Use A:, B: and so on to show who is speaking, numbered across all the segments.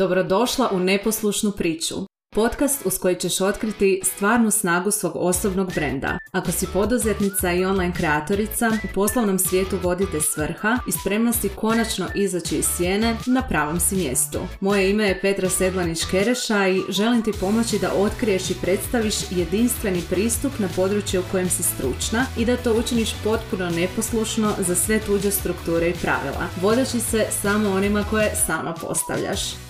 A: Dobrodošla u neposlušnu priču. Podcast uz koji ćeš otkriti stvarnu snagu svog osobnog brenda. Ako si poduzetnica i online kreatorica, u poslovnom svijetu vodite svrha i spremna si konačno izaći iz sjene, na pravom si mjestu. Moje ime je Petra Sedlanić-Kereša i želim ti pomoći da otkriješ i predstaviš jedinstveni pristup na područje u kojem si stručna i da to učiniš potpuno neposlušno za sve tuđe strukture i pravila, vodeći se samo onima koje sama postavljaš.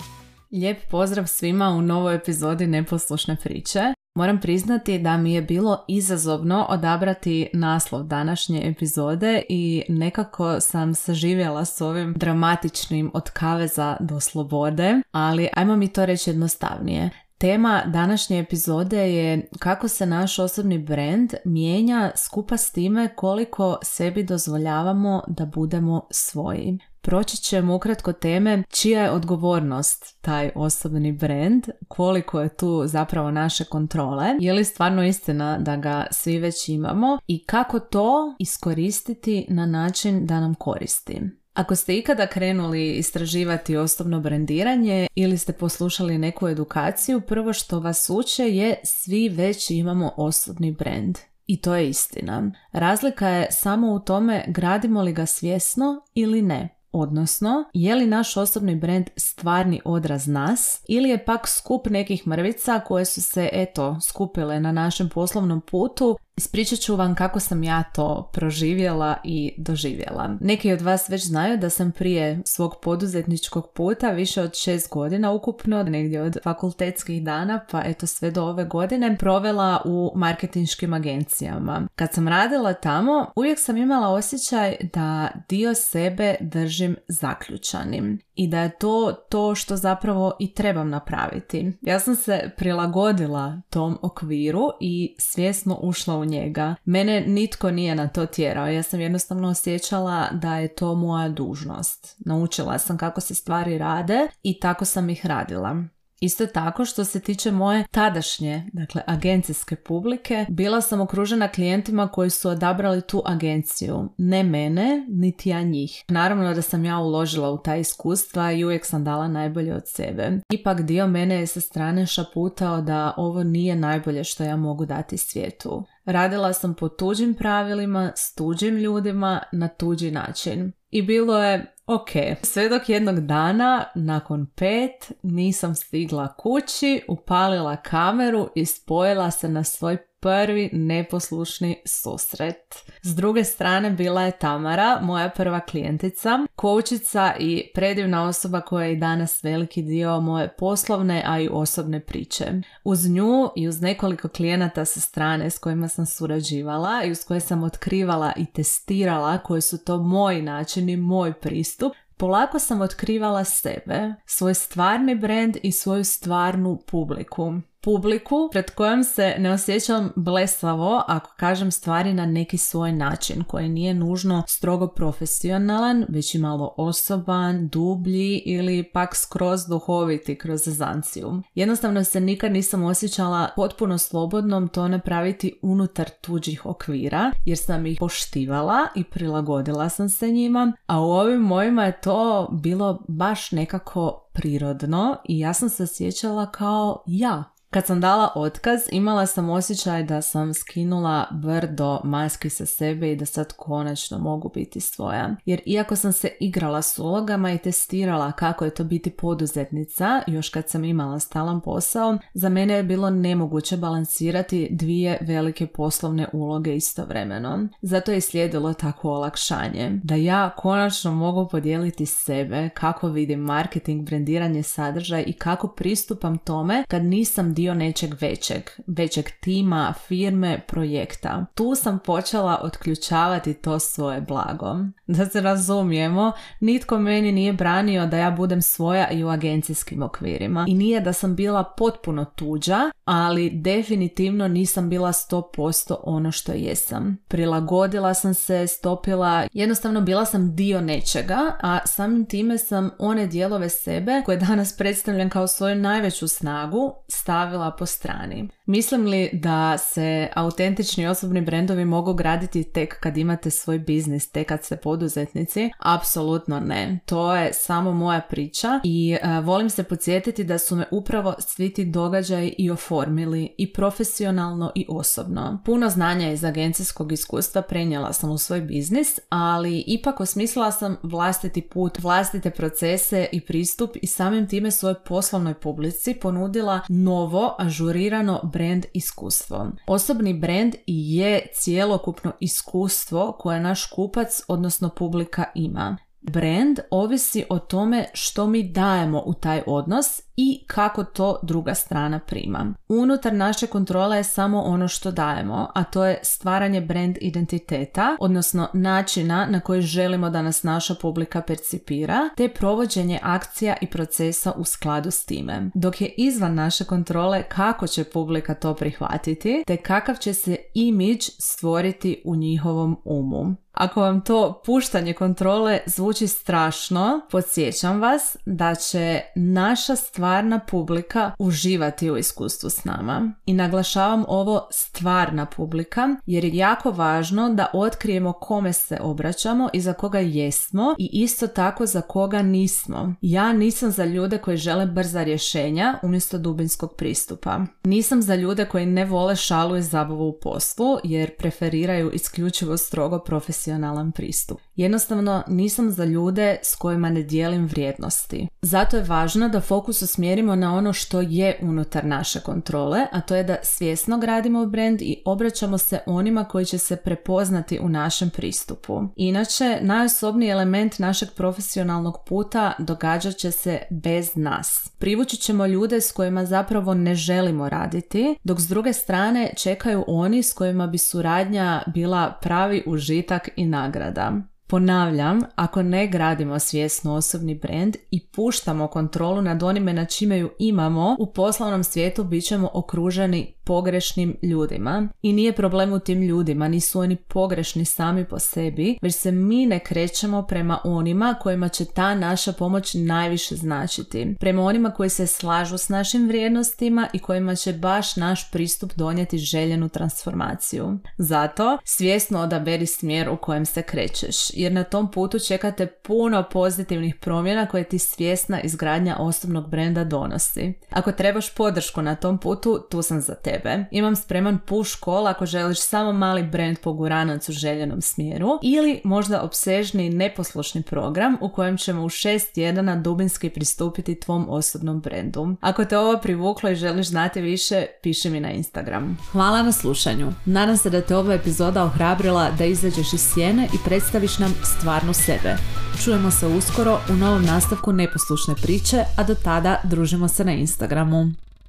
A: Lijep pozdrav svima u novoj epizodi Neposlušne priče. Moram priznati da mi je bilo izazovno odabrati naslov današnje epizode i nekako sam saživjela s ovim dramatičnim od kaveza do slobode, ali ajmo mi to reći jednostavnije. Tema današnje epizode je kako se naš osobni brand mijenja skupa s time koliko sebi dozvoljavamo da budemo svoji. Proći ćemo ukratko teme čija je odgovornost taj osobni brand, koliko je tu zapravo naše kontrole, je li stvarno istina da ga svi već imamo i kako to iskoristiti na način da nam koristi. Ako ste ikada krenuli istraživati osobno brendiranje ili ste poslušali neku edukaciju, prvo što vas uče je svi već imamo osobni brand. I to je istina. Razlika je samo u tome gradimo li ga svjesno ili ne. Odnosno, je li naš osobni brand stvarni odraz nas ili je pak skup nekih mrvica koje su se, eto, skupile na našem poslovnom putu Ispričat ću vam kako sam ja to proživjela i doživjela. Neki od vas već znaju da sam prije svog poduzetničkog puta više od šest godina ukupno, negdje od fakultetskih dana pa eto sve do ove godine, provela u marketinškim agencijama. Kad sam radila tamo, uvijek sam imala osjećaj da dio sebe držim zaključanim i da je to to što zapravo i trebam napraviti. Ja sam se prilagodila tom okviru i svjesno ušla u njega. Mene nitko nije na to tjerao, ja sam jednostavno osjećala da je to moja dužnost. Naučila sam kako se stvari rade i tako sam ih radila. Isto tako što se tiče moje tadašnje, dakle agencijske publike, bila sam okružena klijentima koji su odabrali tu agenciju. Ne mene, niti ja njih. Naravno da sam ja uložila u ta iskustva i uvijek sam dala najbolje od sebe. Ipak dio mene je sa strane šaputao da ovo nije najbolje što ja mogu dati svijetu. Radila sam po tuđim pravilima, s tuđim ljudima, na tuđi način. I bilo je ok. Sve dok jednog dana, nakon pet, nisam stigla kući, upalila kameru i spojila se na svoj prvi neposlušni susret. S druge strane bila je Tamara, moja prva klijentica, koučica i predivna osoba koja je i danas veliki dio moje poslovne, a i osobne priče. Uz nju i uz nekoliko klijenata sa strane s kojima sam surađivala i uz koje sam otkrivala i testirala koji su to moji načini, moj pristup, polako sam otkrivala sebe, svoj stvarni brand i svoju stvarnu publiku publiku pred kojom se ne osjećam blesavo ako kažem stvari na neki svoj način koji nije nužno strogo profesionalan, već i malo osoban, dublji ili pak skroz duhoviti kroz zanciju. Jednostavno se nikad nisam osjećala potpuno slobodnom to napraviti unutar tuđih okvira jer sam ih poštivala i prilagodila sam se njima, a u ovim mojima je to bilo baš nekako prirodno i ja sam se osjećala kao ja, kad sam dala otkaz, imala sam osjećaj da sam skinula brdo maski sa sebe i da sad konačno mogu biti svoja. Jer iako sam se igrala s ulogama i testirala kako je to biti poduzetnica, još kad sam imala stalan posao, za mene je bilo nemoguće balansirati dvije velike poslovne uloge istovremeno. Zato je slijedilo tako olakšanje. Da ja konačno mogu podijeliti sebe, kako vidim marketing, brendiranje sadržaja i kako pristupam tome kad nisam dio nečeg većeg, većeg tima, firme, projekta. Tu sam počela otključavati to svoje blago. Da se razumijemo, nitko meni nije branio da ja budem svoja i u agencijskim okvirima. I nije da sam bila potpuno tuđa, ali definitivno nisam bila 100% ono što jesam. Prilagodila sam se, stopila, jednostavno bila sam dio nečega, a samim time sam one dijelove sebe koje danas predstavljam kao svoju najveću snagu stavila stavila po strani. Mislim li da se autentični osobni brendovi mogu graditi tek kad imate svoj biznis, tek kad ste poduzetnici? Apsolutno ne. To je samo moja priča i uh, volim se podsjetiti da su me upravo svi ti događaji i oformili i profesionalno i osobno. Puno znanja iz agencijskog iskustva prenijela sam u svoj biznis, ali ipak osmislila sam vlastiti put, vlastite procese i pristup i samim time svojoj poslovnoj publici ponudila novo, ažurirano brand iskustvo. Osobni brand je cijelokupno iskustvo koje naš kupac, odnosno publika ima. Brand ovisi o tome što mi dajemo u taj odnos i kako to druga strana prima. Unutar naše kontrole je samo ono što dajemo, a to je stvaranje brand identiteta, odnosno načina na koji želimo da nas naša publika percipira, te provođenje akcija i procesa u skladu s time. Dok je izvan naše kontrole kako će publika to prihvatiti, te kakav će se imidž stvoriti u njihovom umu. Ako vam to puštanje kontrole zvuči strašno, podsjećam vas da će naša stvarna publika uživati u iskustvu s nama. I naglašavam ovo stvarna publika jer je jako važno da otkrijemo kome se obraćamo i za koga jesmo i isto tako za koga nismo. Ja nisam za ljude koji žele brza rješenja umjesto dubinskog pristupa. Nisam za ljude koji ne vole šalu i zabavu u poslu jer preferiraju isključivo strogo profesionalno profesionalan pristup. Jednostavno nisam za ljude s kojima ne dijelim vrijednosti. Zato je važno da fokus usmjerimo na ono što je unutar naše kontrole, a to je da svjesno gradimo brand i obraćamo se onima koji će se prepoznati u našem pristupu. Inače, najosobniji element našeg profesionalnog puta događat će se bez nas. Privući ćemo ljude s kojima zapravo ne želimo raditi, dok s druge strane čekaju oni s kojima bi suradnja bila pravi užitak i nagrada. Ponavljam, ako ne gradimo svjesno osobni brand i puštamo kontrolu nad onime na čime ju imamo, u poslovnom svijetu bit ćemo okruženi pogrešnim ljudima. I nije problem u tim ljudima, nisu oni pogrešni sami po sebi, već se mi ne krećemo prema onima kojima će ta naša pomoć najviše značiti. Prema onima koji se slažu s našim vrijednostima i kojima će baš naš pristup donijeti željenu transformaciju. Zato svjesno odaberi smjer u kojem se krećeš jer na tom putu čekate puno pozitivnih promjena koje ti svjesna izgradnja osobnog brenda donosi. Ako trebaš podršku na tom putu, tu sam za tebe. Imam spreman push call ako želiš samo mali brand poguranac u željenom smjeru ili možda obsežni neposlušni program u kojem ćemo u šest tjedana dubinski pristupiti tvom osobnom brendu. Ako te ovo privuklo i želiš znati više, piši mi na Instagram. Hvala na slušanju. Nadam se da te ova epizoda ohrabrila da izađeš iz sjene i predstaviš nam stvarno sebe. Čujemo se uskoro u novom nastavku neposlušne priče, a do tada družimo se na Instagramu.